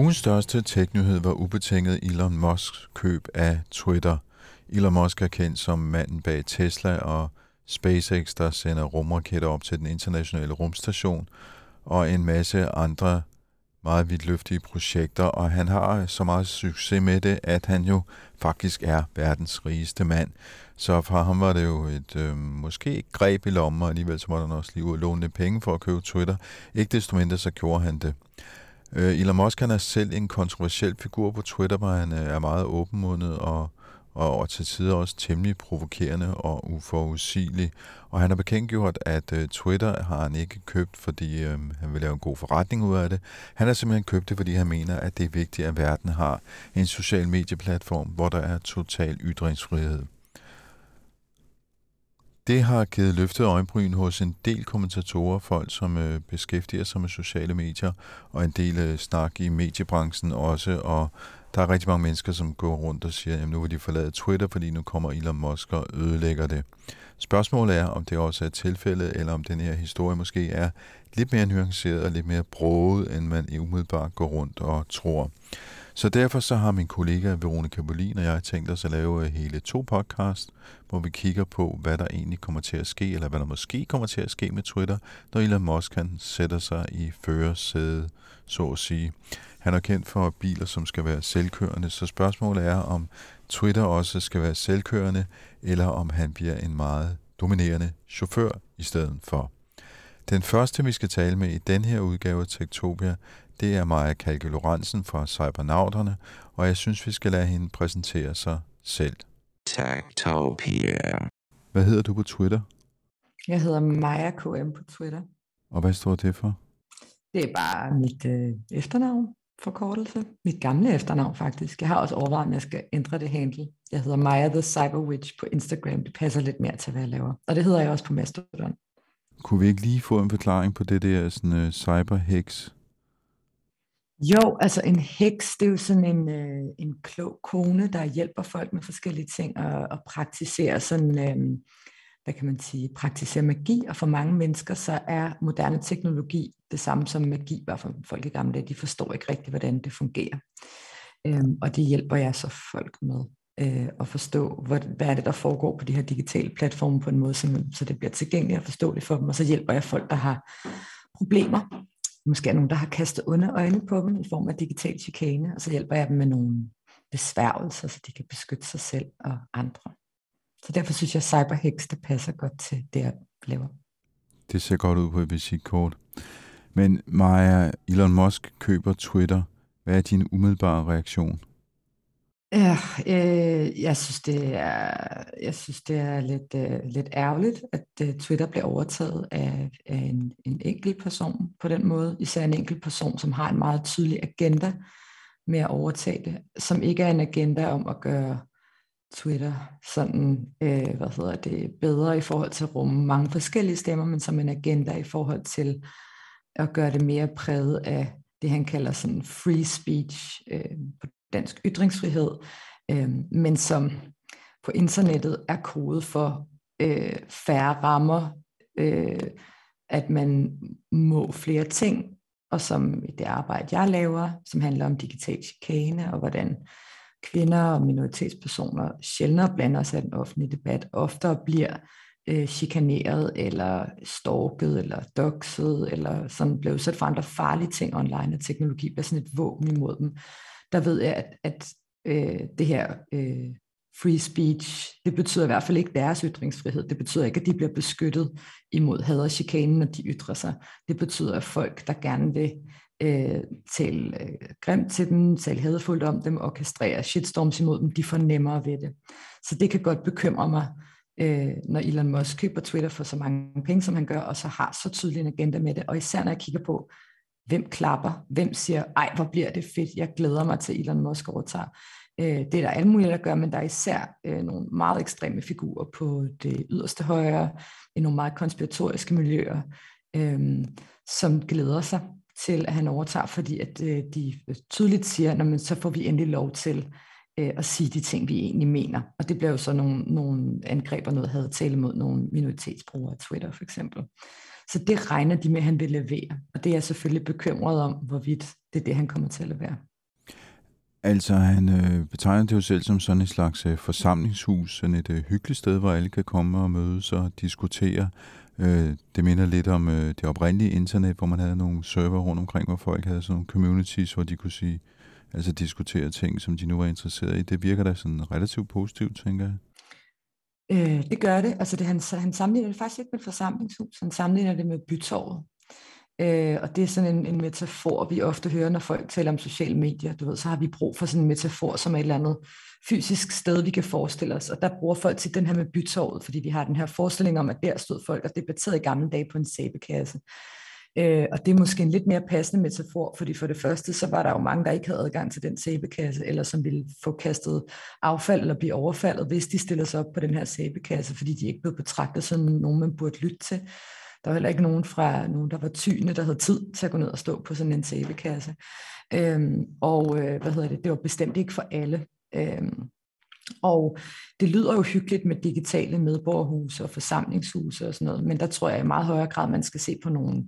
Ugens største tech-nyhed var ubetinget Elon Musks køb af Twitter. Elon Musk er kendt som manden bag Tesla og SpaceX, der sender rumraketter op til den internationale rumstation, og en masse andre meget vidtløftige projekter, og han har så meget succes med det, at han jo faktisk er verdens rigeste mand. Så for ham var det jo et øh, måske greb i lommen, og alligevel så måtte han også lige ud og låne lidt penge for at købe Twitter. Ikke desto mindre så gjorde han det. Øh, Elon Musk han er selv en kontroversiel figur på Twitter, hvor han øh, er meget åbenmundet og, og, og til tider også temmelig provokerende og uforudsigelig. Og han har bekendtgjort, at øh, Twitter har han ikke købt, fordi øh, han vil lave en god forretning ud af det. Han har simpelthen købt det, fordi han mener, at det er vigtigt, at verden har en social medieplatform, hvor der er total ytringsfrihed. Det har givet løftet øjenbryn hos en del kommentatorer, folk som øh, beskæftiger sig med sociale medier, og en del øh, snak i mediebranchen også, og der er rigtig mange mennesker, som går rundt og siger, at nu vil de forlade Twitter, fordi nu kommer Elon Musk og ødelægger det. Spørgsmålet er, om det også er tilfældet, eller om den her historie måske er lidt mere nuanceret og lidt mere broget, end man umiddelbart går rundt og tror. Så derfor så har min kollega Veronica Bolin og jeg tænkt os at lave øh, hele to podcast, hvor vi kigger på, hvad der egentlig kommer til at ske, eller hvad der måske kommer til at ske med Twitter, når Elon Musk kan sætter sig i førersædet, så at sige. Han er kendt for biler, som skal være selvkørende, så spørgsmålet er, om Twitter også skal være selvkørende, eller om han bliver en meget dominerende chauffør i stedet for. Den første, vi skal tale med i den her udgave af Tektopia, det er Maja Kalke Lorentzen fra Cybernauterne, og jeg synes, vi skal lade hende præsentere sig selv. Techtopia. Hvad hedder du på Twitter, Jeg hedder Maja KM på Twitter. og hvad står det for? Det er bare mit øh, efternavn, forkortelse. Mit gamle efternavn faktisk. Jeg har også overvejet, om jeg skal ændre det handle. Jeg hedder Maja the Cyber Witch på Instagram. Det passer lidt mere til, hvad jeg laver. Og det hedder jeg også på Mastodon. Kunne vi ikke lige få en forklaring på det der sådan, uh, cyberhex? Jo, altså en heks, det er jo sådan en, øh, en klog kone, der hjælper folk med forskellige ting og, og praktiserer sådan, øh, hvad kan man sige, praktiserer magi, og for mange mennesker så er moderne teknologi det samme som magi, var for folk i gamle dage, de forstår ikke rigtigt, hvordan det fungerer. Øh, og det hjælper jeg så folk med øh, at forstå, hvad, hvad er det, der foregår på de her digitale platforme på en måde, så, så det bliver tilgængeligt og forståeligt for dem, og så hjælper jeg folk, der har problemer. Måske er nogen, der har kastet onde øjne på dem i form af digital chikane, og så hjælper jeg dem med nogle besværgelser, så de kan beskytte sig selv og andre. Så derfor synes jeg, at cyberhex, det passer godt til det, jeg laver. Det ser godt ud på et visitkort. Men Maja, Elon Musk køber Twitter. Hvad er din umiddelbare reaktion? Ja, øh, jeg synes det er, jeg synes det er lidt, øh, lidt ærgerligt, at øh, Twitter bliver overtaget af, af en, en enkelt person på den måde. Især en enkelt person, som har en meget tydelig agenda med at overtage det, som ikke er en agenda om at gøre Twitter sådan, øh, hvad hedder det, bedre i forhold til at rumme mange forskellige stemmer, men som en agenda i forhold til at gøre det mere præget af det, han kalder sådan free speech, øh, på dansk ytringsfrihed, øh, men som på internettet er kodet for øh, færre rammer, øh, at man må flere ting, og som i det arbejde, jeg laver, som handler om digital chikane, og hvordan kvinder og minoritetspersoner sjældnere blander sig i den offentlige debat, oftere bliver øh, chikaneret, eller stalket, eller doxet, eller sådan blev udsat for andre farlige ting online, og teknologi bliver sådan et våben imod dem der ved jeg, at, at øh, det her øh, free speech, det betyder i hvert fald ikke deres ytringsfrihed. Det betyder ikke, at de bliver beskyttet imod had og chikane, når de ytrer sig. Det betyder, at folk, der gerne vil øh, tale øh, grimt til dem, tale hadfuldt om dem, orkestrere shitstorms imod dem, de får nemmere ved det. Så det kan godt bekymre mig, øh, når Elon Musk køber Twitter for så mange penge, som han gør, og så har så tydelig en agenda med det. Og især når jeg kigger på, hvem klapper, hvem siger, ej, hvor bliver det fedt, jeg glæder mig til, Elon Musk overtager. Øh, det er der alle mulige, der gør, men der er især øh, nogle meget ekstreme figurer på det yderste højre, i nogle meget konspiratoriske miljøer, øh, som glæder sig til, at han overtager, fordi at øh, de øh, tydeligt siger, men så får vi endelig lov til øh, at sige de ting, vi egentlig mener. Og det bliver jo så nogle, nogle angreb og noget havde tale mod nogle minoritetsbrugere af Twitter for eksempel. Så det regner de med, at han vil levere. Og det er jeg selvfølgelig bekymret om, hvorvidt det er det, han kommer til at levere. Altså, han øh, betegner det jo selv som sådan et slags øh, forsamlingshus, sådan et øh, hyggeligt sted, hvor alle kan komme og mødes og diskutere. Øh, det minder lidt om øh, det oprindelige internet, hvor man havde nogle server rundt omkring, hvor folk havde sådan nogle communities, hvor de kunne sige, altså diskutere ting, som de nu var interesseret i. Det virker da sådan relativt positivt, tænker jeg. Øh, det gør det. Altså det, han, han sammenligner det faktisk ikke med et forsamlingshus, han sammenligner det med bytorvet. Øh, og det er sådan en, en metafor, vi ofte hører, når folk taler om sociale medier. Du ved, så har vi brug for sådan en metafor, som er et eller andet fysisk sted, vi kan forestille os. Og der bruger folk til den her med bytorvet, fordi vi har den her forestilling om, at der stod folk og debatterede i gamle dage på en sæbekasse. Øh, og det er måske en lidt mere passende metafor, fordi for det første, så var der jo mange, der ikke havde adgang til den sæbekasse, eller som ville få kastet affald eller blive overfaldet, hvis de stiller sig op på den her sæbekasse, fordi de ikke blev betragtet som nogen, man burde lytte til. Der var heller ikke nogen fra nogen, der var tyne, der havde tid til at gå ned og stå på sådan en sæbekasse. Øhm, og øh, hvad hedder det, det var bestemt ikke for alle. Øhm, og det lyder jo hyggeligt med digitale medborgerhuse og forsamlingshuse og sådan noget, men der tror jeg i meget højere grad, man skal se på nogle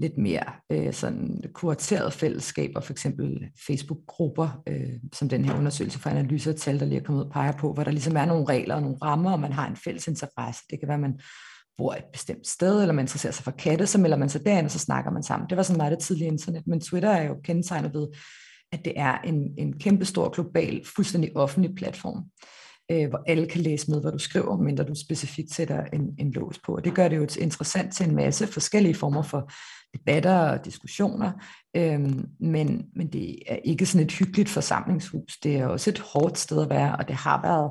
lidt mere øh, sådan kuraterede fællesskaber, for eksempel Facebook-grupper, øh, som den her undersøgelse for analyser tal, der lige er kommet ud peger på, hvor der ligesom er nogle regler og nogle rammer, og man har en fælles interesse. Det kan være, at man bor et bestemt sted, eller man interesserer sig for katte, så melder man sig derind, og så snakker man sammen. Det var sådan meget det tidlige internet, men Twitter er jo kendetegnet ved, at det er en, en kæmpestor, global, fuldstændig offentlig platform, øh, hvor alle kan læse med, hvad du skriver, mindre du specifikt sætter en, en lås på. Og det gør det jo interessant til en masse forskellige former for debatter og diskussioner, øhm, men, men det er ikke sådan et hyggeligt forsamlingshus. Det er også et hårdt sted at være, og det har været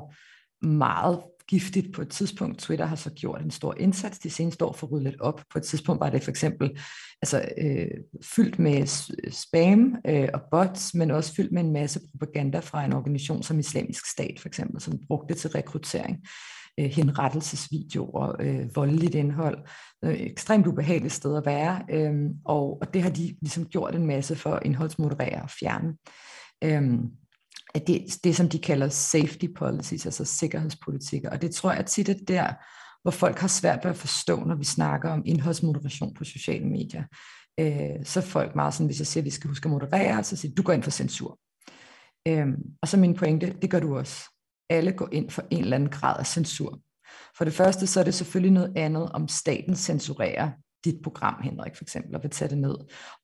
meget giftigt på et tidspunkt. Twitter har så gjort en stor indsats de seneste år for at rydde lidt op. På et tidspunkt var det for eksempel altså, øh, fyldt med spam øh, og bots, men også fyldt med en masse propaganda fra en organisation som Islamisk Stat for eksempel, som brugte det til rekruttering øh, henrettelsesvideoer, øh, voldeligt indhold. Øh, ekstremt ubehageligt sted at være, øh, og, og det har de ligesom gjort en masse for indholdsmoderere og fjerne. Øh, at det, det, som de kalder safety policies, altså sikkerhedspolitikker. Og det tror jeg tit er der, hvor folk har svært ved at forstå, når vi snakker om indholdsmoderation på sociale medier. Øh, så er folk meget sådan, hvis jeg siger, at vi skal huske at moderere, så siger du går ind for censur. Øh, og så min pointe, det gør du også. Alle går ind for en eller anden grad af censur. For det første, så er det selvfølgelig noget andet, om staten censurerer dit program, Henrik, for eksempel, og vil tage det ned.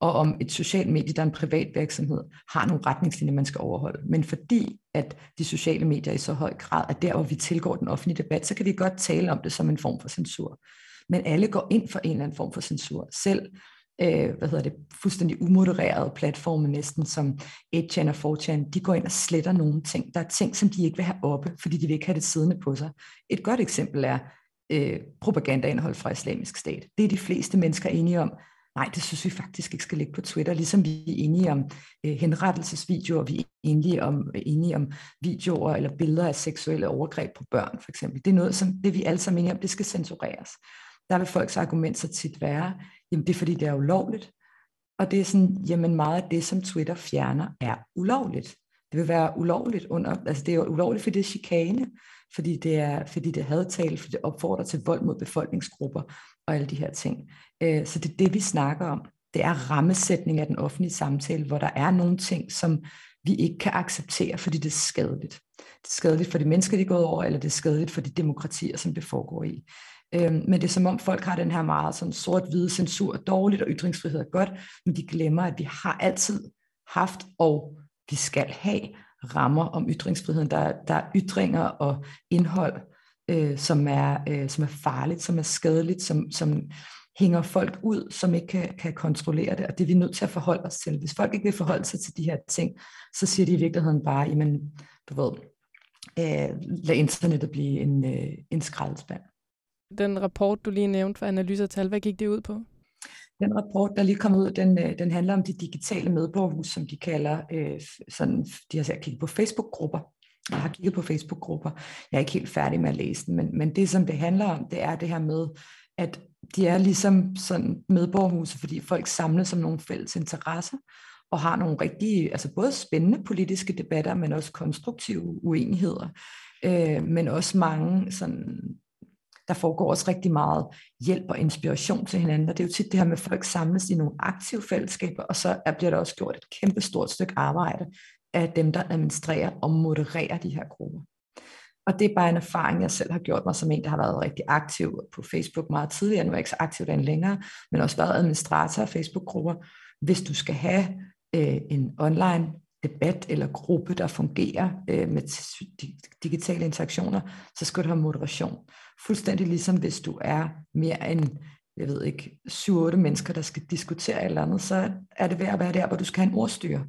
Og om et socialt medie, der er en privat virksomhed, har nogle retningslinjer, man skal overholde. Men fordi at de sociale medier i så høj grad er der, hvor vi tilgår den offentlige debat, så kan vi godt tale om det som en form for censur. Men alle går ind for en eller anden form for censur. Selv øh, hvad hedder det, fuldstændig umodererede platforme næsten, som 8chan og 4chan, de går ind og sletter nogle ting. Der er ting, som de ikke vil have oppe, fordi de vil ikke have det siddende på sig. Et godt eksempel er øh, propagandaindhold fra islamisk stat. Det er de fleste mennesker enige om. Nej, det synes vi faktisk ikke skal ligge på Twitter, ligesom vi er enige om øh, henrettelsesvideoer, vi er enige om, enige om videoer eller billeder af seksuelle overgreb på børn, for eksempel. Det er noget, som det vi alle sammen enige om, det skal censureres. Der vil folks argument så tit være, jamen det er fordi, det er ulovligt. Og det er sådan, jamen meget af det, som Twitter fjerner, er ulovligt. Det vil være ulovligt under, altså det er ulovligt, fordi det er chikane fordi det er, fordi det er hadtale, fordi det opfordrer til vold mod befolkningsgrupper og alle de her ting. Øh, så det er det, vi snakker om. Det er rammesætning af den offentlige samtale, hvor der er nogle ting, som vi ikke kan acceptere, fordi det er skadeligt. Det er skadeligt for de mennesker, de er gået over, eller det er skadeligt for de demokratier, som det foregår i. Øh, men det er som om folk har den her meget sådan sort-hvide censur er dårligt, og ytringsfrihed er godt, men de glemmer, at vi har altid haft og vi skal have rammer om ytringsfriheden. Der, der er ytringer og indhold, øh, som, er, øh, som er farligt, som er skadeligt, som, som hænger folk ud, som ikke kan, kan kontrollere det, og det er vi nødt til at forholde os til. Hvis folk ikke vil forholde sig til de her ting, så siger de i virkeligheden bare, jamen, du ved, øh, lad internettet blive en, øh, en skraldespand. Den rapport, du lige nævnte for analyser tal, hvad gik det ud på? Den rapport, der lige kom ud, den, øh, den handler om de digitale medborgerhus, som de kalder, øh, sådan, de har kigget på Facebook-grupper. Jeg har kigget på Facebook-grupper. Jeg er ikke helt færdig med at læse den, men, men det, som det handler om, det er det her med, at de er ligesom sådan medborgerhuse, fordi folk samles som nogle fælles interesser, og har nogle rigtige, altså både spændende politiske debatter, men også konstruktive uenigheder, øh, men også mange sådan, der foregår også rigtig meget hjælp og inspiration til hinanden, og det er jo tit det her med, at folk samles i nogle aktive fællesskaber, og så bliver der også gjort et kæmpe stort stykke arbejde af dem, der administrerer og modererer de her grupper. Og det er bare en erfaring, jeg selv har gjort mig som en, der har været rigtig aktiv på Facebook meget tidligere. Nu er jeg ikke så aktiv den længere, men også været administrator af Facebook-grupper. Hvis du skal have øh, en online debat eller gruppe, der fungerer øh, med digitale interaktioner, så skal du have moderation. Fuldstændig ligesom hvis du er mere end jeg ved ikke, 7-8 mennesker, der skal diskutere et eller andet, så er det værd at være der, hvor du skal have en ordstyre.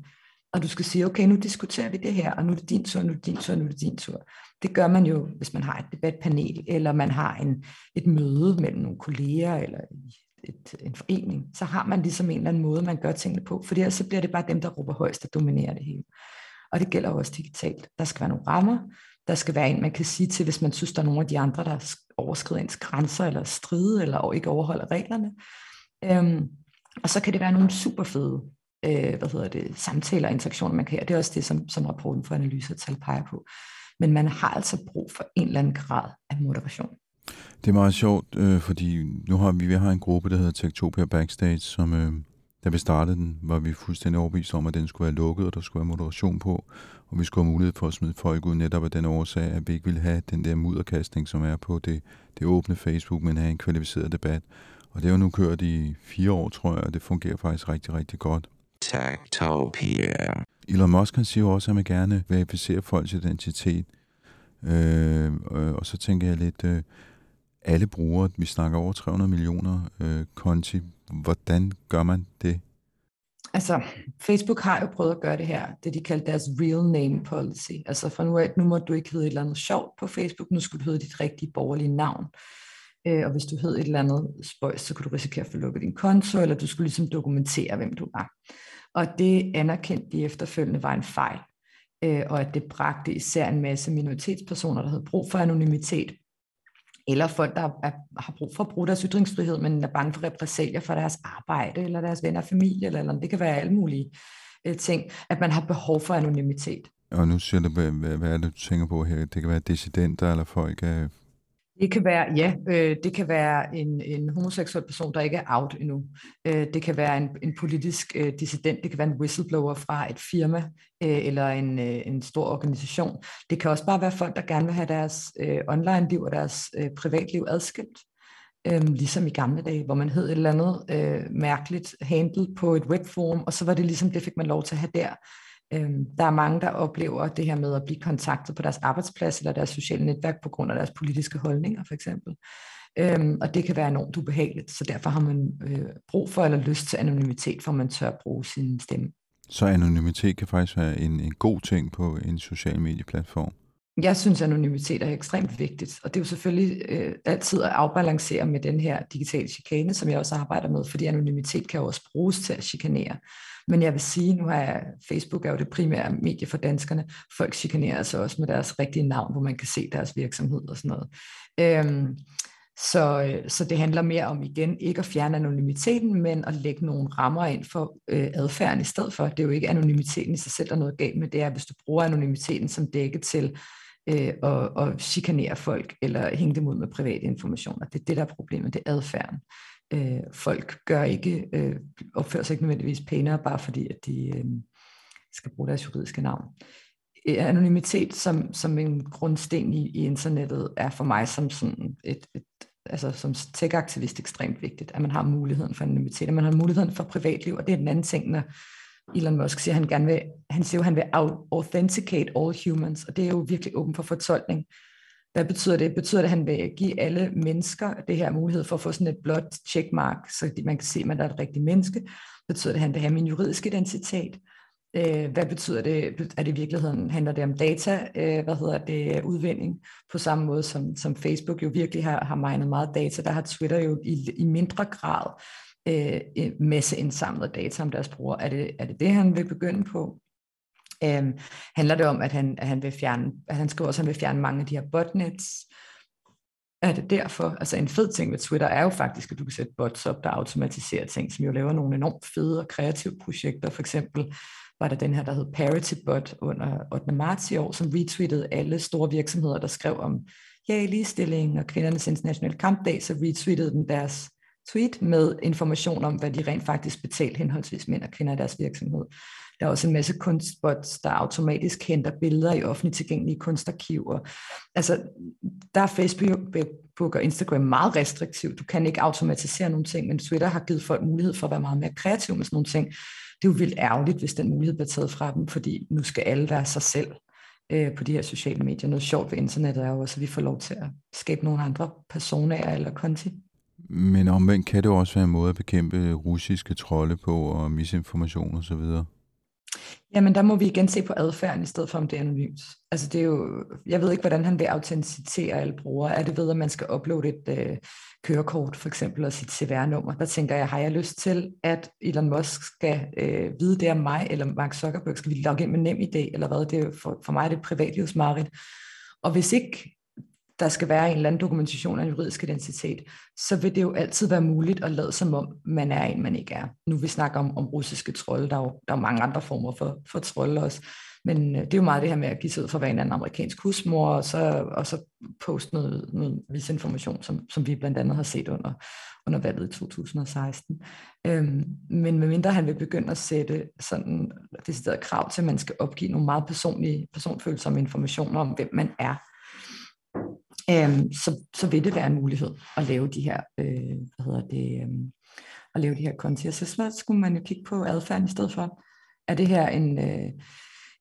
Og du skal sige, okay, nu diskuterer vi det her, og nu er det din tur, nu er det din tur, nu er det din tur. Det gør man jo, hvis man har et debatpanel, eller man har en, et møde mellem nogle kolleger, eller et, en forening, så har man ligesom en eller anden måde, man gør tingene på, for ellers så bliver det bare dem, der råber højst, der dominerer det hele. Og det gælder også digitalt. Der skal være nogle rammer, der skal være en, man kan sige til, hvis man synes, der er nogle af de andre, der overskrider ens grænser, eller stride, eller ikke overholder reglerne. Øhm, og så kan det være nogle super fede øh, hvad hedder det, samtaler og interaktioner, man kan have. Det er også det, som, som rapporten for analyse og tal peger på. Men man har altså brug for en eller anden grad af moderation. Det er meget sjovt, øh, fordi nu har vi, vi har en gruppe, der hedder Tektopia Backstage, som øh, da vi startede den, var vi fuldstændig overbevist om, at den skulle være lukket, og der skulle være moderation på, og vi skulle have mulighed for at smide folk ud netop af den årsag, at vi ikke ville have den der mudderkastning, som er på det, det åbne Facebook, men have en kvalificeret debat. Og det er jo nu kørt i fire år, tror jeg, og det fungerer faktisk rigtig, rigtig godt. Tektopia. Elon Musk han siger jo også, at man gerne verificere folks identitet. Øh, og så tænker jeg lidt, øh, alle brugere, vi snakker over 300 millioner øh, konti, hvordan gør man det? Altså, Facebook har jo prøvet at gøre det her, det de kalder deres real name policy. Altså for nu af, nu må du ikke hedde et eller andet sjovt på Facebook, nu skal du hedde dit rigtige borgerlige navn. Øh, og hvis du hed et eller andet spøjs, så kunne du risikere at få lukket din konto, eller du skulle ligesom dokumentere, hvem du var. Og det anerkendte de efterfølgende var en fejl, øh, og at det bragte især en masse minoritetspersoner, der havde brug for anonymitet, eller folk, der er, har brug for at bruge deres ytringsfrihed, men er bange for repressalier for deres arbejde, eller deres venner og familie, eller, eller det kan være alle mulige øh, ting, at man har behov for anonymitet. Og nu siger du, hvad, hvad er det, du tænker på her? Det kan være dissidenter, eller folk øh, det kan være, ja, øh, det kan være en, en homoseksuel person, der ikke er out endnu. Øh, det kan være en, en politisk øh, dissident, det kan være en whistleblower fra et firma øh, eller en, øh, en stor organisation. Det kan også bare være folk, der gerne vil have deres øh, online-liv og deres øh, privatliv adskilt. Øh, ligesom i gamle dage, hvor man hed et eller andet øh, mærkeligt handle på et webforum, og så var det ligesom, det fik man lov til at have der. Øhm, der er mange, der oplever det her med at blive kontaktet på deres arbejdsplads eller deres sociale netværk på grund af deres politiske holdninger for eksempel. Øhm, og det kan være enormt ubehageligt, så derfor har man øh, brug for eller lyst til anonymitet, for man tør bruge sin stemme. Så anonymitet kan faktisk være en, en god ting på en social medieplatform? Jeg synes, anonymitet er ekstremt vigtigt, og det er jo selvfølgelig øh, altid at afbalancere med den her digitale chikane, som jeg også arbejder med, fordi anonymitet kan jo også bruges til at chikanere. Men jeg vil sige, nu er Facebook er jo det primære medie for danskerne. Folk chikanerer altså også med deres rigtige navn, hvor man kan se deres virksomhed og sådan noget. Øhm, så, øh, så det handler mere om igen ikke at fjerne anonymiteten, men at lægge nogle rammer ind for øh, adfærden i stedet for. Det er jo ikke anonymiteten i sig selv, der er noget galt med. Det er, hvis du bruger anonymiteten som dække til øh, og, og chikanere folk eller hænge dem ud med private informationer. Det er det, der er problemet. Det er adfærden øh, folk gør ikke, øh, opfører sig ikke nødvendigvis pænere, bare fordi at de øh, skal bruge deres juridiske navn. Øh, anonymitet som, som en grundsten i, i internettet er for mig som sådan et, et altså som tech-aktivist ekstremt vigtigt, at man har muligheden for anonymitet, at man har muligheden for privatliv, og det er den anden ting, når, Elon Musk siger, at han gerne vil, han siger, at han vil authenticate all humans, og det er jo virkelig åben for fortolkning. Hvad betyder det? Betyder det, at han vil give alle mennesker det her mulighed for at få sådan et blot checkmark, så man kan se, at man er et rigtigt menneske? Betyder det, at han vil have min juridiske identitet? Øh, hvad betyder det? Er det i virkeligheden, handler det om data, øh, hvad hedder det, udvinding, på samme måde som, som Facebook jo virkelig har, har minet meget data, der har Twitter jo i, i mindre grad øh, øh masse indsamlet data om deres brugere. Er det, er det det, han vil begynde på? Øhm, handler det om, at han, at han vil fjerne, at han skriver også, at han vil fjerne mange af de her botnets? Er det derfor? Altså en fed ting ved Twitter er jo faktisk, at du kan sætte bots op, der automatiserer ting, som jo laver nogle enormt fede og kreative projekter. For eksempel var der den her, der hed ParityBot under 8. marts i år, som retweetede alle store virksomheder, der skrev om ja, ligestilling og kvindernes internationale kampdag, så retweetede den deres tweet med information om, hvad de rent faktisk betalte henholdsvis mænd og kvinder i deres virksomhed. Der er også en masse kunstbots, der automatisk henter billeder i offentligt tilgængelige kunstarkiver. Altså, der er Facebook og Instagram meget restriktivt. Du kan ikke automatisere nogle ting, men Twitter har givet folk mulighed for at være meget mere kreativ med sådan nogle ting. Det er jo vildt ærgerligt, hvis den mulighed bliver taget fra dem, fordi nu skal alle være sig selv øh, på de her sociale medier. Noget sjovt ved internettet er jo også, at vi får lov til at skabe nogle andre personer eller konti. Men omvendt kan det også være en måde at bekæmpe russiske trolde på og misinformation osv.? Jamen, der må vi igen se på adfærden i stedet for, om det er anonymt. Altså, det er jo, jeg ved ikke, hvordan han vil autenticitere alle brugere. Er det ved, at man skal uploade et øh, kørekort, for eksempel, og sit CVR-nummer? Der tænker jeg, har jeg lyst til, at Elon Musk skal øh, vide det om mig, eller Mark Zuckerberg, skal vi logge ind med nem idé, eller hvad? Det er for, for mig er det privatlivsmarit. Og hvis ikke der skal være en eller anden dokumentation af en juridisk identitet, så vil det jo altid være muligt at lade som om, man er en, man ikke er. Nu vi snakker om, om russiske trolde, der er jo der er mange andre former for, for trolde også, men øh, det er jo meget det her med at give sig ud for at være en anden amerikansk husmor, og så, og så poste noget, noget information, som, som vi blandt andet har set under, under valget i 2016. Øhm, men medmindre han vil begynde at sætte sådan decideret krav til, at man skal opgive nogle meget personlige, personfølsomme informationer om, hvem man er, øhm, så, så vil det være en mulighed at lave de her, øh, hvad hedder det, øhm, at lave de her konti. Så, så skulle man jo kigge på adfærden i stedet for. Er det her en, øh,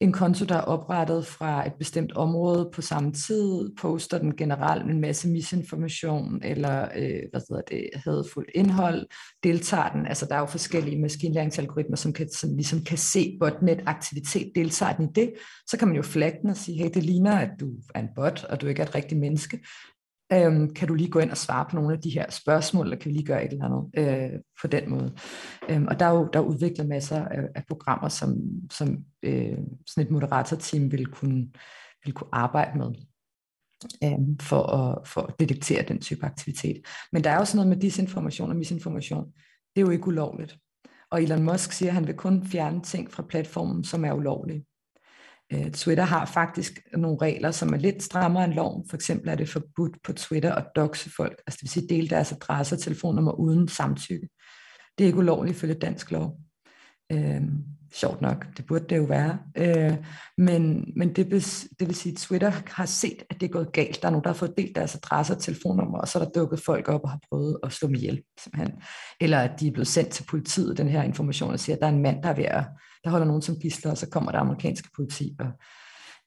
en konto, der er oprettet fra et bestemt område på samme tid, poster den generelt en masse misinformation, eller øh, hvad hedder det, hadfuldt indhold, deltager den, altså der er jo forskellige maskinlæringsalgoritmer, som, kan, som ligesom kan se botnet-aktivitet, deltager den i det, så kan man jo flagge den og sige, hey, det ligner, at du er en bot, og du ikke er et rigtigt menneske, Øhm, kan du lige gå ind og svare på nogle af de her spørgsmål, eller kan vi lige gøre et eller andet øh, på den måde? Øhm, og der er jo der er udviklet masser af, af programmer, som, som øh, sådan et moderatorteam vil kunne, vil kunne arbejde med øh, for, at, for at detektere den type aktivitet. Men der er jo sådan noget med disinformation og misinformation. Det er jo ikke ulovligt. Og Elon Musk siger, at han vil kun fjerne ting fra platformen, som er ulovlige. Øh, Twitter har faktisk nogle regler, som er lidt strammere end loven. For eksempel er det forbudt på Twitter at doxe folk, altså det vil sige dele deres adresse og telefonnummer uden samtykke. Det er ikke ulovligt ifølge dansk lov. Øh, sjovt nok, det burde det jo være. Øh, men men det, vil, det vil sige, at Twitter har set, at det er gået galt. Der er nogen, der har fået delt deres adresse og telefonnummer, og så er der dukket folk op og har prøvet at slå dem ihjel. Simpelthen. Eller at de er blevet sendt til politiet, den her information, og siger, at der er en mand, der er ved at der holder nogen som gisler, og så kommer der amerikanske politi og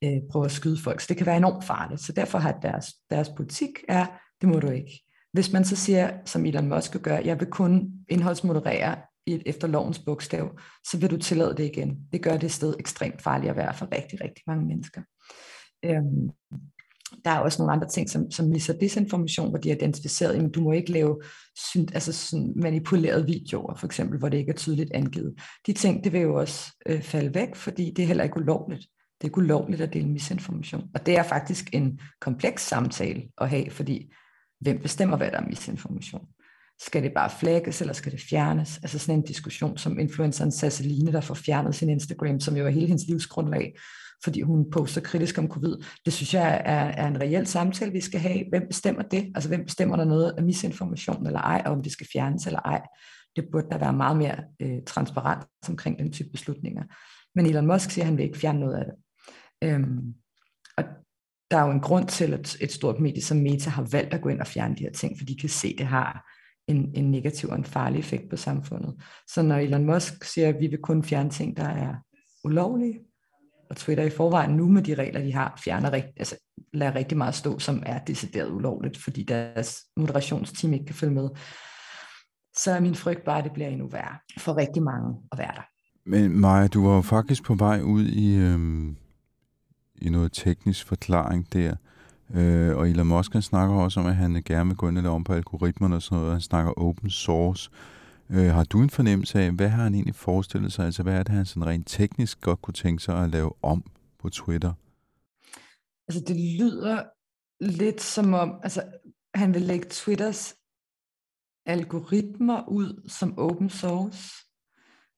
øh, prøver at skyde folk. Så det kan være enormt farligt. Så derfor har deres, deres politik er, det må du ikke. Hvis man så siger, som Elon Musk gør, jeg vil kun indholdsmoderere efter lovens bogstav, så vil du tillade det igen. Det gør det sted ekstremt farligt at være for rigtig, rigtig mange mennesker. Øhm, der er også nogle andre ting, som, som viser disinformation, hvor de har identificeret, at du må ikke lave altså sådan manipulerede videoer, for eksempel, hvor det ikke er tydeligt angivet. De ting, det vil jo også øh, falde væk, fordi det er heller ikke ulovligt. Det er ikke ulovligt at dele misinformation. Og det er faktisk en kompleks samtale at have, fordi hvem bestemmer, hvad der er misinformation? Skal det bare flækkes, eller skal det fjernes? Altså sådan en diskussion som influenceren Sasseline, der får fjernet sin Instagram, som jo er hele hendes livsgrundlag, fordi hun poster kritisk om covid. Det synes jeg er, er en reel samtale, vi skal have. Hvem bestemmer det? Altså hvem bestemmer der noget af misinformation eller ej, og om det skal fjernes eller ej? Det burde der være meget mere øh, transparent omkring den type beslutninger. Men Elon Musk siger, at han vil ikke fjerne noget af det. Øhm, og der er jo en grund til, at et stort medie som Meta har valgt at gå ind og fjerne de her ting, for de kan se, at det har en, en negativ og en farlig effekt på samfundet. Så når Elon Musk siger, at vi vil kun fjerne ting, der er ulovlige, og Twitter i forvejen nu med de regler, de har, fjerner rigt, altså, lader rigtig meget stå, som er decideret ulovligt, fordi deres moderationsteam ikke kan følge med, så er min frygt bare, at det bliver endnu værre for rigtig mange at være der. Men Maja, du var jo faktisk på vej ud i, øhm, i noget teknisk forklaring der. Øh, og Elon Musk han snakker også om, at han gerne vil gå ind og lave om på algoritmerne og sådan noget. Han snakker open source. Øh, har du en fornemmelse af, hvad har han egentlig forestillet sig? Altså, hvad er det, han sådan rent teknisk godt kunne tænke sig at lave om på Twitter? Altså, det lyder lidt som om, altså, han vil lægge Twitters algoritmer ud som open source,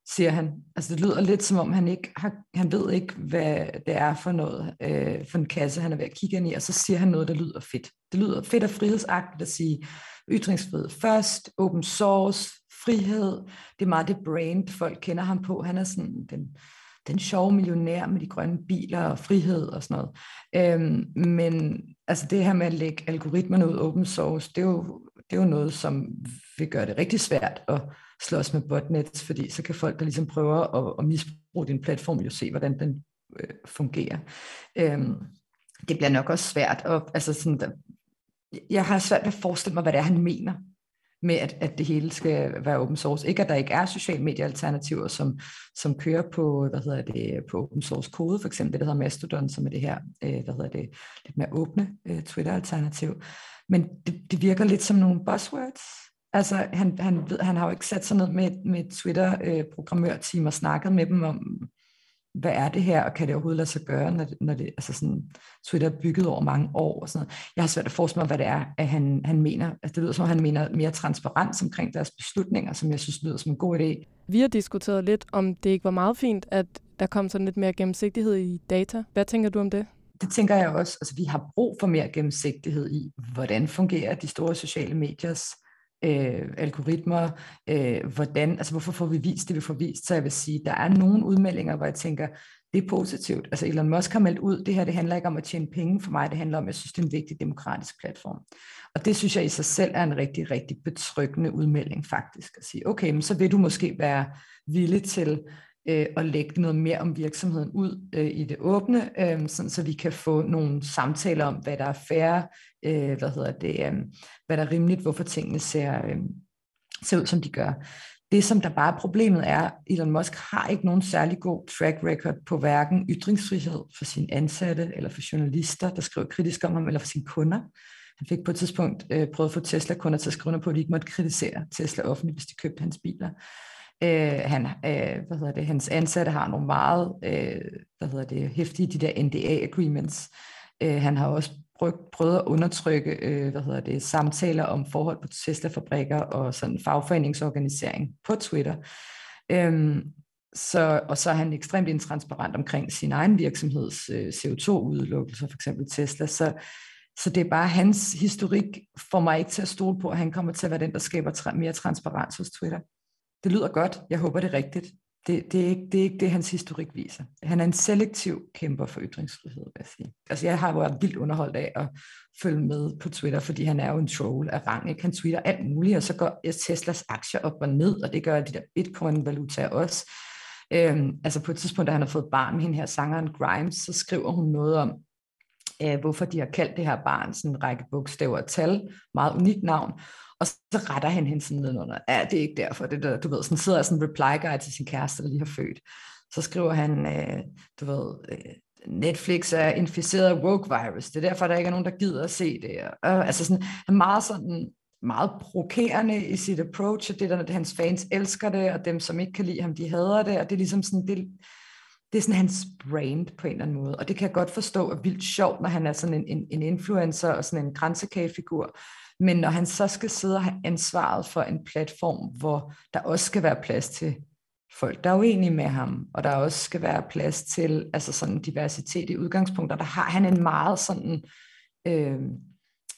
siger han. Altså det lyder lidt som om, han ikke har, han ved ikke, hvad det er for noget, øh, for en kasse, han er ved at kigge ind i, og så siger han noget, der lyder fedt. Det lyder fedt og frihedsagtigt at sige, ytringsfrihed først, open source, frihed, det er meget det brand, folk kender ham på. Han er sådan den, den sjove millionær med de grønne biler og frihed og sådan noget. Øhm, men altså det her med at lægge algoritmerne ud open source, det er jo det er jo noget, som vil gøre det rigtig svært at slås med botnets, fordi så kan folk, der ligesom prøver at, at misbruge din platform, jo se, hvordan den øh, fungerer. Øhm, det bliver nok også svært. at, altså sådan, der, jeg har svært ved at forestille mig, hvad det er, han mener med, at, at det hele skal være open source. Ikke, at der ikke er sociale mediealternativer, som, som kører på, hvad hedder det, på open source kode, for eksempel det, der hedder Mastodon, som er det her, øh, hvad hedder det, lidt mere åbne øh, Twitter-alternativ. Men det, det virker lidt som nogle buzzwords. Altså, han, han, ved, han har jo ikke sat sig ned med, med Twitter-programmørteam øh, og snakket med dem om, hvad er det her, og kan det overhovedet lade sig gøre, når det, når det altså sådan, Twitter er bygget over mange år og sådan noget. Jeg har svært at forestille mig, hvad det er, at han, han mener. Altså, det lyder som, at han mener mere transparens omkring deres beslutninger, som jeg synes lyder som en god idé. Vi har diskuteret lidt, om det ikke var meget fint, at der kom sådan lidt mere gennemsigtighed i data. Hvad tænker du om det? det tænker jeg også. Altså, vi har brug for mere gennemsigtighed i, hvordan fungerer de store sociale mediers øh, algoritmer, øh, hvordan, altså hvorfor får vi vist det, vi får vist. Så jeg vil sige, der er nogle udmeldinger, hvor jeg tænker, det er positivt. Altså Elon Musk har meldt ud, det her det handler ikke om at tjene penge for mig, det handler om, at jeg synes, det er en vigtig demokratisk platform. Og det synes jeg i sig selv er en rigtig, rigtig betryggende udmelding faktisk, at sige, okay, men så vil du måske være villig til øh, og lægge noget mere om virksomheden ud øh, i det åbne, øh, sådan, så vi kan få nogle samtaler om, hvad der er færre, øh, hvad hedder det, øh, hvad der er rimeligt, hvorfor tingene ser, øh, ser ud, som de gør. Det, som der bare er problemet er, Elon Musk har ikke nogen særlig god track record på hverken ytringsfrihed for sine ansatte, eller for journalister, der skriver kritisk om ham, eller for sine kunder. Han fik på et tidspunkt øh, prøvet at få Tesla-kunder til at skrive på, at de ikke måtte kritisere Tesla offentligt, hvis de købte hans biler. Øh, han, øh, hvad hedder det, hans ansatte har nogle meget øh, hvad hedder det, hæftige de der NDA-agreements. Øh, han har også prøvet, prøvet at undertrykke øh, hvad hedder det, samtaler om forhold på Tesla-fabrikker og sådan fagforeningsorganisering på Twitter. Øh, så, og så er han ekstremt intransparent omkring sin egen virksomheds øh, CO2-udelukkelser, for eksempel Tesla. Så, så det er bare hans historik får mig ikke til at stole på, at han kommer til at være den, der skaber tra- mere transparens hos Twitter det lyder godt, jeg håber det er rigtigt. Det, det, er ikke, det er ikke det, hans historik viser. Han er en selektiv kæmper for ytringsfrihed, vil jeg sige. Altså, jeg har været vildt underholdt af at følge med på Twitter, fordi han er jo en troll af rang. Ikke? Han tweeter alt muligt, og så går Teslas aktier op og ned, og det gør de der bitcoin-valutaer også. Øhm, altså på et tidspunkt, da han har fået barn med hende her sangeren Grimes, så skriver hun noget om, øh, hvorfor de har kaldt det her barn sådan en række bogstaver og tal, meget unikt navn, og så retter han hende sådan nedenunder. ja, det er ikke derfor, det der, du ved, sådan sidder sådan en reply guide til sin kæreste, der lige har født. Så skriver han, øh, du ved, øh, Netflix er inficeret af woke virus, det er derfor, der ikke er nogen, der gider at se det. Og, øh, altså sådan, han er meget sådan, meget provokerende i sit approach, og det der, at hans fans elsker det, og dem, som ikke kan lide ham, de hader det, og det er ligesom sådan, det, det er sådan hans brand på en eller anden måde, og det kan jeg godt forstå er vildt sjovt, når han er sådan en, en, en influencer og sådan en grænsekagefigur, men når han så skal sidde og have ansvaret for en platform, hvor der også skal være plads til folk, der er uenige med ham, og der også skal være plads til altså sådan diversitet i udgangspunkter, der har han en meget sådan øh,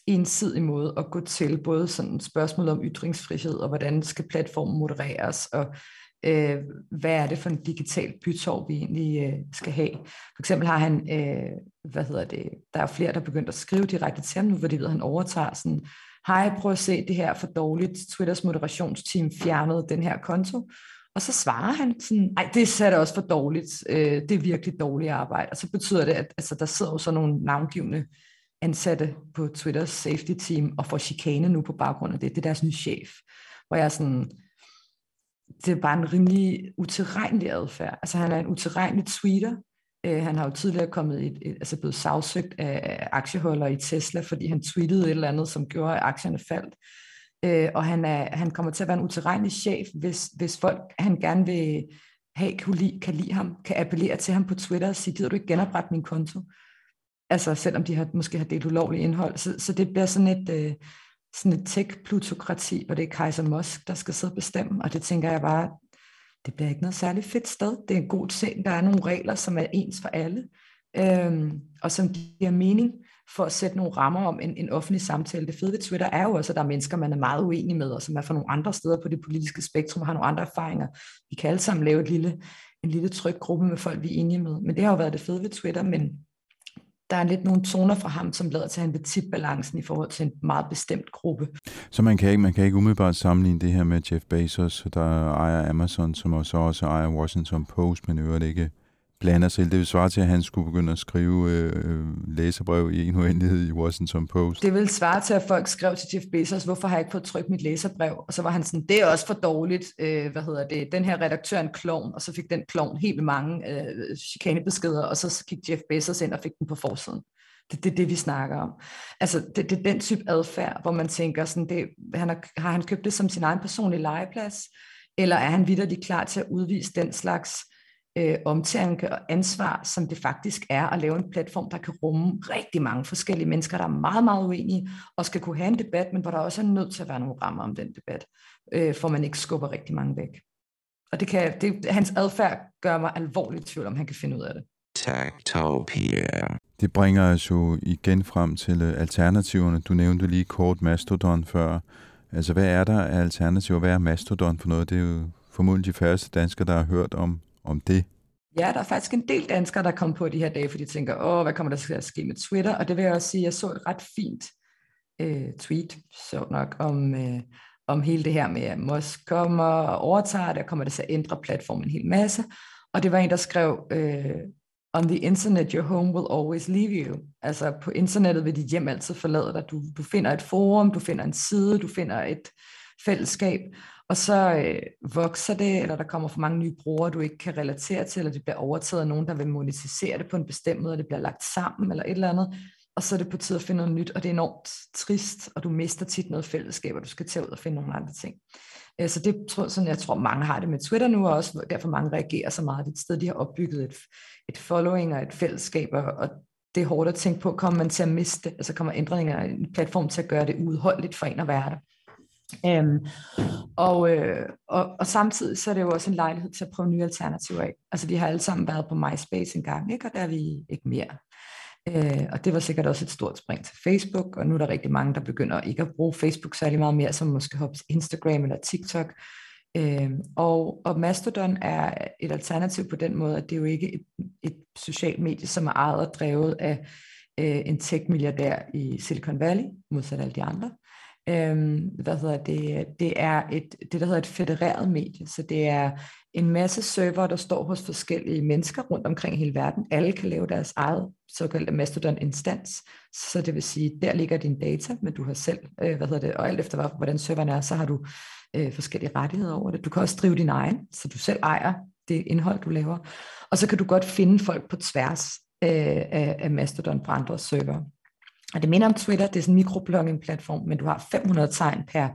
ensidig måde at gå til, både sådan spørgsmål om ytringsfrihed, og hvordan skal platformen modereres, og øh, hvad er det for en digital bytår, vi egentlig øh, skal have. For eksempel har han, øh, hvad hedder det, der er flere, der er begyndt at skrive direkte til ham nu, fordi ved, at han overtager sådan hej, prøv at se, det her er for dårligt. Twitters moderationsteam fjernede den her konto. Og så svarer han sådan, nej, det er da også for dårligt. Øh, det er virkelig dårligt arbejde. Og så betyder det, at altså, der sidder jo sådan nogle navngivende ansatte på Twitters safety team og får chikane nu på baggrund af det. Det er deres nye chef. Hvor jeg er sådan, det er bare en rimelig utilregnelig adfærd. Altså han er en utilregnelig tweeter. Øh, han har jo tidligere kommet et, et, altså blevet sagsøgt af aktieholdere i Tesla, fordi han tweetede et eller andet, som gjorde, at aktierne faldt. Øh, og han, er, han kommer til at være en utilregnelig chef, hvis, hvis folk, han gerne vil have, kan lide, kan lide ham, kan appellere til ham på Twitter og sige, gider du ikke genoprette min konto? Altså selvom de har, måske har delt ulovligt indhold. Så, så det bliver sådan et, øh, sådan et tech-plutokrati, hvor det er Kaiser Musk, der skal sidde og bestemme. Og det tænker jeg bare, det bliver ikke noget særligt fedt sted. Det er en god ting. Der er nogle regler, som er ens for alle, øhm, og som giver mening for at sætte nogle rammer om en, en offentlig samtale. Det fede ved Twitter er jo også, at der er mennesker, man er meget uenig med, og som er fra nogle andre steder på det politiske spektrum, og har nogle andre erfaringer. Vi kan alle sammen lave et lille, en lille tryg gruppe med folk, vi er enige med. Men det har jo været det fede ved Twitter, men der er lidt nogle toner fra ham, som lader til, at han vil tippe balancen i forhold til en meget bestemt gruppe. Så man kan ikke, man kan ikke umiddelbart sammenligne det her med Jeff Bezos, der ejer Amazon, som også, også ejer Washington Post, men øvrigt ikke blander sig. Det vil svare til, at han skulle begynde at skrive øh, læserbrev i en uendelighed i Washington Post. Det vil svare til, at folk skrev til Jeff Bezos, hvorfor har jeg ikke fået trykt mit læserbrev? Og så var han sådan, det er også for dårligt. Øh, hvad hedder det? Den her redaktør er en klovn, og så fik den klovn helt mange øh, chikanebeskeder, og så gik Jeff Bezos ind og fik den på forsiden. Det er det, det, vi snakker om. Altså, det, det er den type adfærd, hvor man tænker, sådan, det, han har, har han købt det som sin egen personlige legeplads, eller er han vidderligt klar til at udvise den slags øh, omtanke og ansvar, som det faktisk er at lave en platform, der kan rumme rigtig mange forskellige mennesker, der er meget, meget uenige, og skal kunne have en debat, men hvor der også er nødt til at være nogle rammer om den debat, øh, for man ikke skubber rigtig mange væk. Og det kan, det, hans adfærd gør mig alvorligt tvivl om, han kan finde ud af det. Techtopia. Det bringer os jo igen frem til øh, alternativerne. Du nævnte lige kort Mastodon før. Altså, hvad er der af alternativer? Hvad er Mastodon for noget? Det er jo formodentlig de færreste danskere, der har hørt om om det? Ja, der er faktisk en del danskere, der kommer på de her dage, fordi de tænker, åh, hvad kommer der til at ske med Twitter? Og det vil jeg også sige, jeg så et ret fint øh, tweet, så nok, om, øh, om hele det her med, at Musk kommer og overtager det, og kommer det til at ændre platformen en hel masse. Og det var en, der skrev, øh, on the internet, your home will always leave you. Altså på internettet vil dit hjem altid forlade dig. Du, du finder et forum, du finder en side, du finder et fællesskab, og så øh, vokser det, eller der kommer for mange nye brugere, du ikke kan relatere til, eller det bliver overtaget af nogen, der vil monetisere det på en bestemt måde, og det bliver lagt sammen, eller et eller andet, og så er det på tide at finde noget nyt, og det er enormt trist, og du mister tit noget fællesskab, og du skal tage ud og finde nogle andre ting. Øh, så det tror sådan, jeg tror, mange har det med Twitter nu, og også derfor mange reagerer så meget. Det er et sted, de har opbygget et, et following og et fællesskab, og, og det er hårdt at tænke på, kommer man til at miste, altså kommer ændringer i en platform til at gøre det udholdeligt for en at være der. Øhm, og, øh, og, og samtidig så er det jo også en lejlighed til at prøve nye alternativer af. Altså vi har alle sammen været på MySpace en gang, ikke? og der er vi ikke mere. Øh, og det var sikkert også et stort spring til Facebook, og nu er der rigtig mange, der begynder ikke at bruge Facebook særlig meget mere, som måske hoppe Instagram eller TikTok. Øh, og, og Mastodon er et alternativ på den måde, at det er jo ikke et, et socialt medie, som er ejet og drevet af øh, en tech-milliardær i Silicon Valley, modsat alle de andre. Øhm, hvad hedder det? Det er et, det, der hedder et federeret medie, så det er en masse server, der står hos forskellige mennesker rundt omkring hele verden. Alle kan lave deres eget såkaldte Mastodon-instans, så det vil sige, der ligger din data, men du har selv, øh, hvad hedder det, og alt efter hvordan serveren er, så har du øh, forskellige rettigheder over det. Du kan også drive din egen, så du selv ejer det indhold, du laver. Og så kan du godt finde folk på tværs øh, af, af Mastodon på andre server. Og det minder om Twitter, det er sådan en mikroblogging-platform, men du har 500 tegn per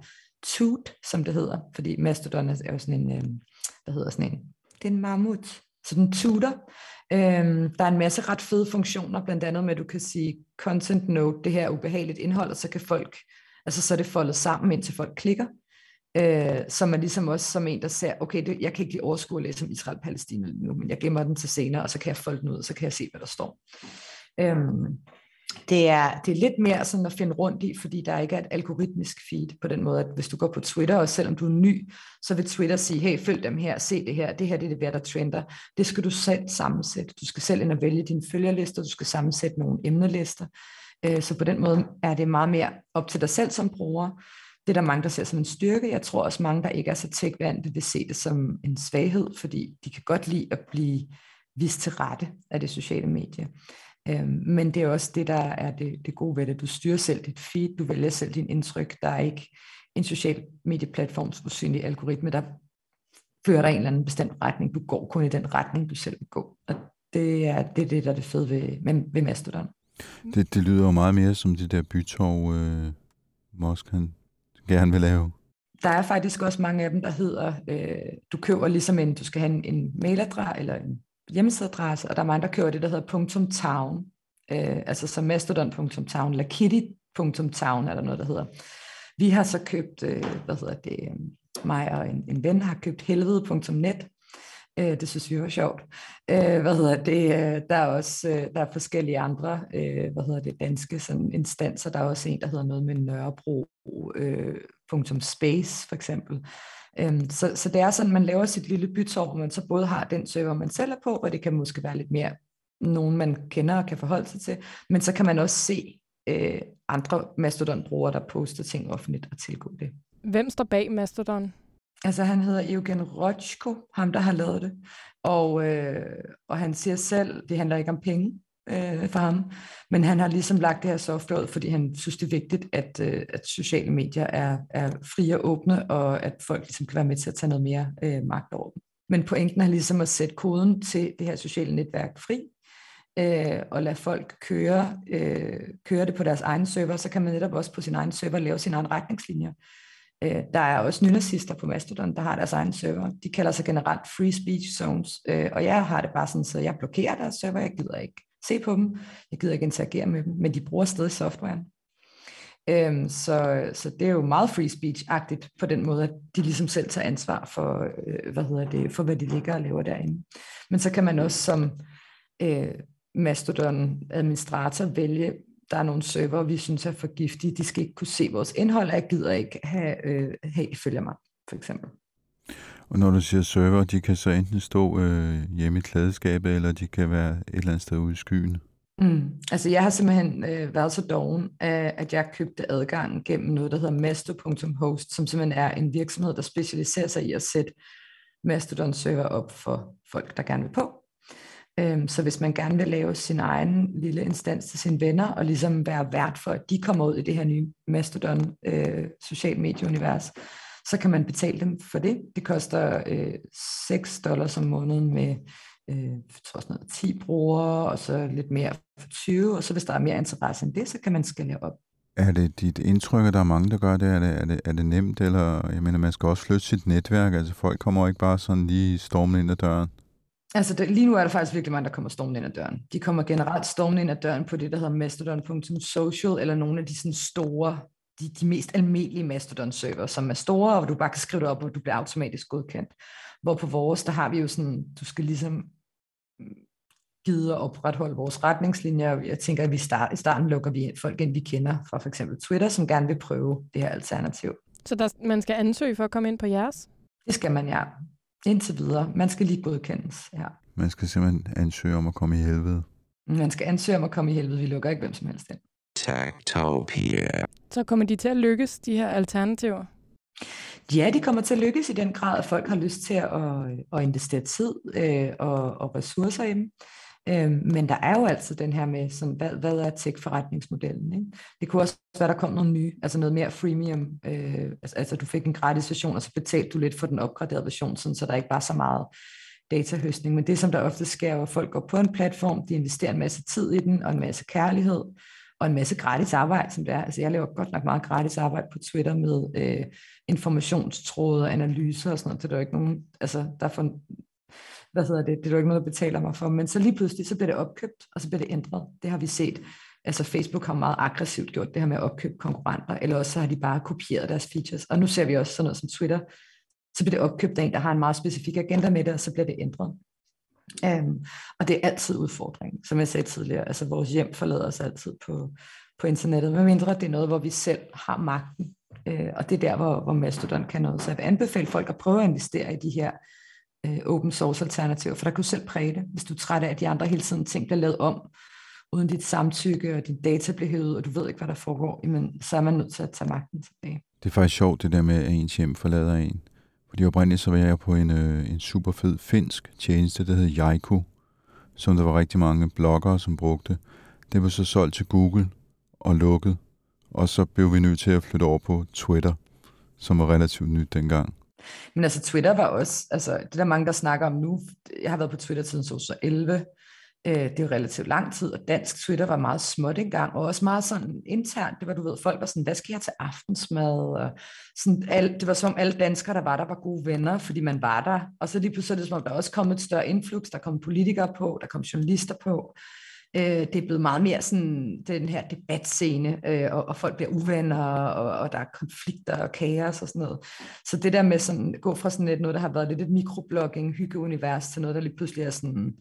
tweet, som det hedder, fordi Mastodon er jo sådan en, øh, hvad hedder sådan en, det er en mammut, så den tutor. Øhm, der er en masse ret fede funktioner, blandt andet med, at du kan sige content note, det her er ubehageligt indhold, og så kan folk, altså så er det foldet sammen, indtil folk klikker. Øh, som er ligesom også som en, der ser, okay, det, jeg kan ikke lige overskue at læse om Israel-Palæstina nu, men jeg gemmer den til senere, og så kan jeg folde den ud, og så kan jeg se, hvad der står. Øhm, det er, det er lidt mere sådan at finde rundt i, fordi der ikke er et algoritmisk feed på den måde, at hvis du går på Twitter, og selvom du er ny, så vil Twitter sige, hey, følg dem her, se det her, det her det er det, der trender. Det skal du selv sammensætte. Du skal selv ind og vælge dine følgerlister, du skal sammensætte nogle emnelister. Øh, så på den måde er det meget mere op til dig selv som bruger. Det er der mange, der ser som en styrke. Jeg tror også mange, der ikke er så tech vil se det som en svaghed, fordi de kan godt lide at blive vist til rette af det sociale medie. Øhm, men det er også det, der er det, det gode ved det. Du styrer selv dit feed, du vælger selv din indtryk. Der er ikke en social medieplatforms usynlig algoritme, der fører dig i en eller anden bestemt retning. Du går kun i den retning, du selv vil gå. Og det er det, er det der er det fede ved, med, ved Mastodon. Det, det lyder jo meget mere som det der bytorv, øh, Mosk han gerne vil lave. Der er faktisk også mange af dem, der hedder, øh, du køber ligesom en, du skal have en, en mailadresse eller en hjemmesideadresse, og der er mange, der kører det, der hedder .town, øh, altså som mastodon.town, eller kitty.town er der noget, der hedder. Vi har så købt, øh, hvad hedder det, øh, mig og en, en ven har købt helvede.net, øh, det synes vi var sjovt. Øh, hvad hedder det, øh, der er også øh, der er forskellige andre, øh, hvad hedder det, danske sådan instanser, der er også en, der hedder noget med Nørrebro, øh, .space for eksempel, Øhm, så, så det er sådan, man laver sit lille bytår, hvor man så både har den server, man selv er på, og det kan måske være lidt mere nogen, man kender og kan forholde sig til, men så kan man også se øh, andre Mastodon-brugere, der poster ting offentligt og tilgå det. Hvem står bag Mastodon? Altså han hedder Eugen Rochko, ham der har lavet det, og, øh, og han siger selv, det handler ikke om penge, øh, for ham. Men han har ligesom lagt det her software ud, fordi han synes, det er vigtigt, at, øh, at sociale medier er, er frie og åbne, og at folk ligesom kan være med til at tage noget mere øh, magt over dem. Men pointen er ligesom at sætte koden til det her sociale netværk fri, øh, og lade folk køre, øh, køre det på deres egen server, så kan man netop også på sin egen server lave sine egne retningslinjer. Øh, der er også nynazister på Mastodon, der har deres egen server. De kalder sig generelt free speech zones, øh, og jeg har det bare sådan, så jeg blokerer deres server, jeg gider ikke se på dem, jeg gider ikke interagere med dem, men de bruger stadig softwaren. Øhm, så, så det er jo meget free speech-agtigt på den måde, at de ligesom selv tager ansvar for, øh, hvad hedder det, for hvad de ligger og laver derinde. Men så kan man også som øh, Mastodon-administrator vælge, der er nogle server, vi synes er for giftige, de skal ikke kunne se vores indhold, og jeg gider ikke have, øh, have følger mig, for eksempel. Og når du siger server, de kan så enten stå øh, hjemme i klædeskabet, eller de kan være et eller andet sted ude i skyen. Mm. Altså jeg har simpelthen øh, været så doven, øh, at jeg købte adgang gennem noget, der hedder masto.host, som simpelthen er en virksomhed, der specialiserer sig i at sætte Mastodon-server op for folk, der gerne vil på. Øhm, så hvis man gerne vil lave sin egen lille instans til sine venner, og ligesom være vært for, at de kommer ud i det her nye Mastodon øh, social medieunivers, så kan man betale dem for det. Det koster øh, 6 dollars om måneden med øh, tror sådan noget, 10 brugere, og så lidt mere for 20, og så hvis der er mere interesse end det, så kan man skalere op. Er det dit indtryk, at der er mange, der gør det? Er det, er det, er det nemt, eller jeg mener, man skal også flytte sit netværk, altså folk kommer ikke bare sådan lige stormen ind ad døren? Altså det, lige nu er der faktisk virkelig mange, der kommer stormen ind ad døren. De kommer generelt stormen ind ad døren på det, der hedder mastodon.social, eller nogle af de sådan store de, de mest almindelige Mastodon-server, som er store, og hvor du bare kan skrive det op, og du bliver automatisk godkendt. Hvor på vores, der har vi jo sådan, du skal ligesom gide at opretholde vores retningslinjer. Jeg tænker, at vi start, i starten lukker vi folk ind, vi kender fra for eksempel Twitter, som gerne vil prøve det her alternativ. Så der, man skal ansøge for at komme ind på jeres? Det skal man, ja. Indtil videre. Man skal lige godkendes, ja. Man skal simpelthen ansøge om at komme i helvede. Man skal ansøge om at komme i helvede. Vi lukker ikke hvem som helst ind. Techtopia. Så kommer de til at lykkes, de her alternativer? Ja, det kommer til at lykkes i den grad, at folk har lyst til at, øh, at investere tid øh, og, og ressourcer i dem. Øh, men der er jo altid den her med, sådan, hvad, hvad er tech-forretningsmodellen? Ikke? Det kunne også være, der kom noget nyt, altså noget mere freemium. Øh, altså, altså du fik en gratis version, og så betalte du lidt for den opgraderede version, sådan, så der ikke var så meget datahøstning. Men det, som der ofte sker, er, at folk går på en platform, de investerer en masse tid i den, og en masse kærlighed, og en masse gratis arbejde, som det er. Altså jeg laver godt nok meget gratis arbejde på Twitter med øh, informationstråde og analyser og sådan noget. Det er der ikke nogen, altså der for, hvad hedder det, det er der ikke noget, der betaler mig for. Men så lige pludselig, så bliver det opkøbt, og så bliver det ændret. Det har vi set. Altså Facebook har meget aggressivt gjort det her med at opkøbe konkurrenter, eller også så har de bare kopieret deres features. Og nu ser vi også sådan noget som Twitter, så bliver det opkøbt af en, der har en meget specifik agenda med det, og så bliver det ændret. Um, og det er altid udfordring, som jeg sagde tidligere. Altså vores hjem forlader os altid på, på internettet, medmindre det er noget, hvor vi selv har magten. Uh, og det er der, hvor, hvor Mastodon kan noget. Så jeg vil anbefale folk at prøve at investere i de her uh, open source alternativer, for der kan du selv præge det. Hvis du er træt af, at de andre hele tiden ting bliver lavet om, uden dit samtykke, og din data bliver hævet, og du ved ikke, hvad der foregår, jamen, så er man nødt til at tage magten tilbage. Det er faktisk sjovt, det der med, at ens hjem forlader en. Fordi oprindeligt så var jeg på en, øh, en super fed finsk tjeneste, der hed Jaiku, som der var rigtig mange bloggere, som brugte. Det var så solgt til Google og lukket, og så blev vi nødt til at flytte over på Twitter, som var relativt nyt dengang. Men altså Twitter var også, altså det der mange, der snakker om nu, jeg har været på Twitter siden 2011, øh, det er relativt lang tid, og dansk Twitter var meget småt engang, og også meget sådan internt, det var, du ved, folk var sådan, hvad skal jeg til aftensmad, og sådan, alt, det var som om alle danskere, der var der, var gode venner, fordi man var der, og så lige pludselig er det som om, der også kom et større influx, der kom politikere på, der kom journalister på, øh, det er blevet meget mere sådan den her debatscene, øh, og, og folk bliver uvenner, og, og der er konflikter og kaos og sådan noget. Så det der med sådan, gå fra sådan et, noget, der har været lidt et mikroblogging, hyggeunivers, til noget, der lige pludselig er sådan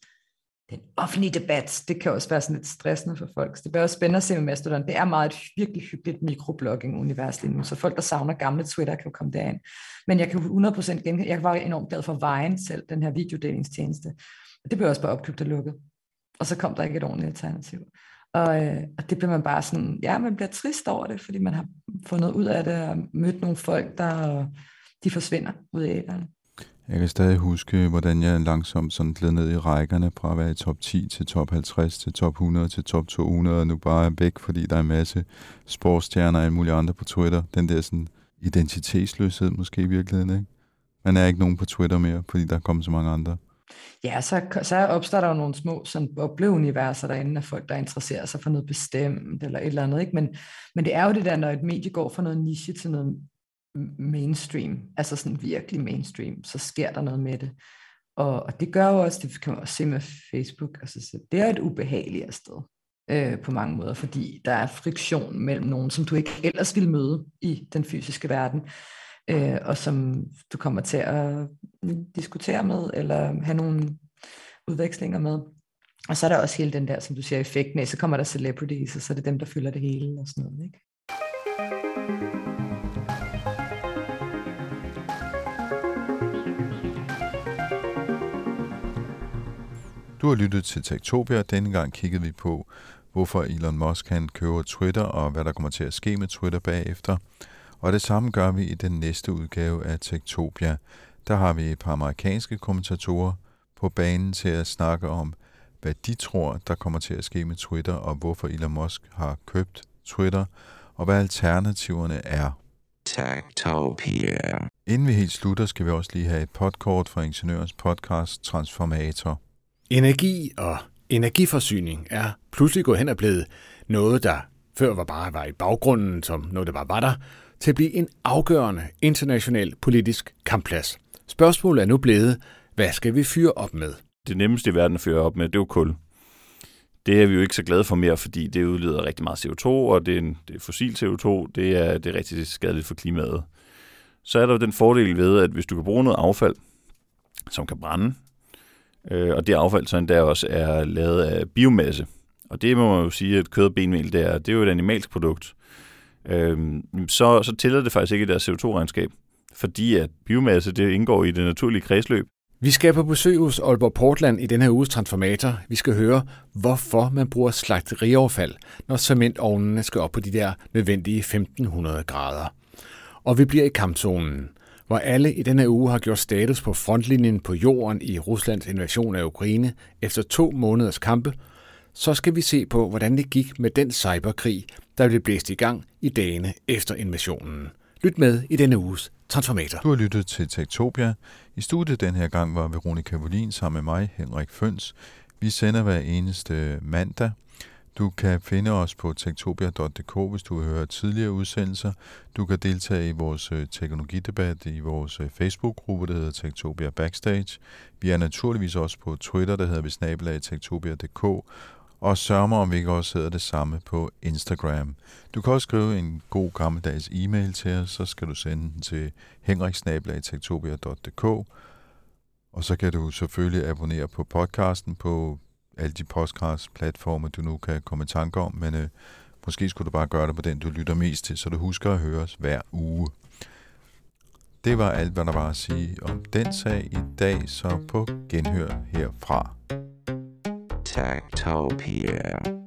den offentlige debat, det kan også være sådan lidt stressende for folk. Så det bliver også spændende at se med Mastodon. Det er meget et virkelig hyggeligt mikroblogging-univers lige nu, så folk, der savner gamle Twitter, kan jo komme derind. Men jeg kan 100% genkende, jeg var enormt glad for Vine selv, den her videodelingstjeneste. Og det blev også bare opkøbt og lukket. Og så kom der ikke et ordentligt alternativ. Og, øh, og det bliver man bare sådan, ja, man bliver trist over det, fordi man har fundet ud af det og mødt nogle folk, der de forsvinder ud af æderne. Jeg kan stadig huske, hvordan jeg langsomt sådan gled ned i rækkerne fra at være i top 10 til top 50 til top 100 til top 200, og nu bare er væk, fordi der er en masse sportsstjerner og alle mulige andre på Twitter. Den der sådan identitetsløshed måske i virkeligheden, ikke? Man er ikke nogen på Twitter mere, fordi der er kommet så mange andre. Ja, så, så opstår der jo nogle små sådan, bobleuniverser derinde af folk, der interesserer sig for noget bestemt eller et eller andet. Ikke? Men, men det er jo det der, når et medie går fra noget niche til noget mainstream, altså sådan virkelig mainstream, så sker der noget med det. Og, og det gør jo også, det kan man også se med Facebook, altså, så det er et ubehageligt sted øh, på mange måder, fordi der er friktion mellem nogen, som du ikke ellers ville møde i den fysiske verden, øh, og som du kommer til at diskutere med, eller have nogle udvekslinger med. Og så er der også hele den der, som du siger, effekt med, så kommer der celebrities, og så er det dem, der fylder det hele og sådan noget. Ikke? Du har lyttet til Tektopia. Denne gang kiggede vi på, hvorfor Elon Musk kan købe Twitter, og hvad der kommer til at ske med Twitter bagefter. Og det samme gør vi i den næste udgave af Tektopia. Der har vi et par amerikanske kommentatorer på banen til at snakke om, hvad de tror, der kommer til at ske med Twitter, og hvorfor Elon Musk har købt Twitter, og hvad alternativerne er. Tektopia. Inden vi helt slutter, skal vi også lige have et podkort fra Ingeniørens podcast Transformator. Energi og energiforsyning er pludselig gået hen og blevet noget, der før var bare var i baggrunden, som noget, der bare var der, til at blive en afgørende international politisk kampplads. Spørgsmålet er nu blevet, hvad skal vi fyre op med? Det nemmeste i verden at fyre op med, det er jo kul. Det er vi jo ikke så glade for mere, fordi det udleder rigtig meget CO2, og det er, en, det er fossil CO2, det er, det er rigtig skadeligt for klimaet. Så er der jo den fordel ved, at hvis du kan bruge noget affald, som kan brænde, øh, og det affald så endda også er lavet af biomasse, og det må man jo sige, at kød og benmel, det er, det er jo et animalsk produkt, øh, så, så tæller det faktisk ikke i deres CO2-regnskab, fordi at biomasse det indgår i det naturlige kredsløb. Vi skal på besøg hos Aalborg Portland i den her uges transformator. Vi skal høre, hvorfor man bruger slagteriaffald, når cementovnene skal op på de der nødvendige 1500 grader. Og vi bliver i kampzonen, hvor alle i denne uge har gjort status på frontlinjen på jorden i Ruslands invasion af Ukraine efter to måneders kampe, så skal vi se på, hvordan det gik med den cyberkrig, der blev blæst i gang i dagene efter invasionen. Lyt med i denne uges Transformator. Du har lyttet til Tektopia. I studiet den her gang var Veronika Volin sammen med mig, Henrik Føns. Vi sender hver eneste mandag. Du kan finde os på tektopia.dk, hvis du vil høre tidligere udsendelser. Du kan deltage i vores øh, teknologidebat i vores øh, Facebook-gruppe, der hedder Tektopia Backstage. Vi er naturligvis også på Twitter, der hedder vi snabelag tektopia.dk og sørg mig, om vi ikke også hedder det samme på Instagram. Du kan også skrive en god gammeldags e-mail til os, så skal du sende den til henriksnabelagtektopia.dk og så kan du selvfølgelig abonnere på podcasten på alle de podcast-platforme, du nu kan komme i tanke om, men øh, måske skulle du bare gøre det på den, du lytter mest til, så du husker at høre os hver uge. Det var alt, hvad der var at sige om den sag i dag, så på genhør herfra. Tektopia.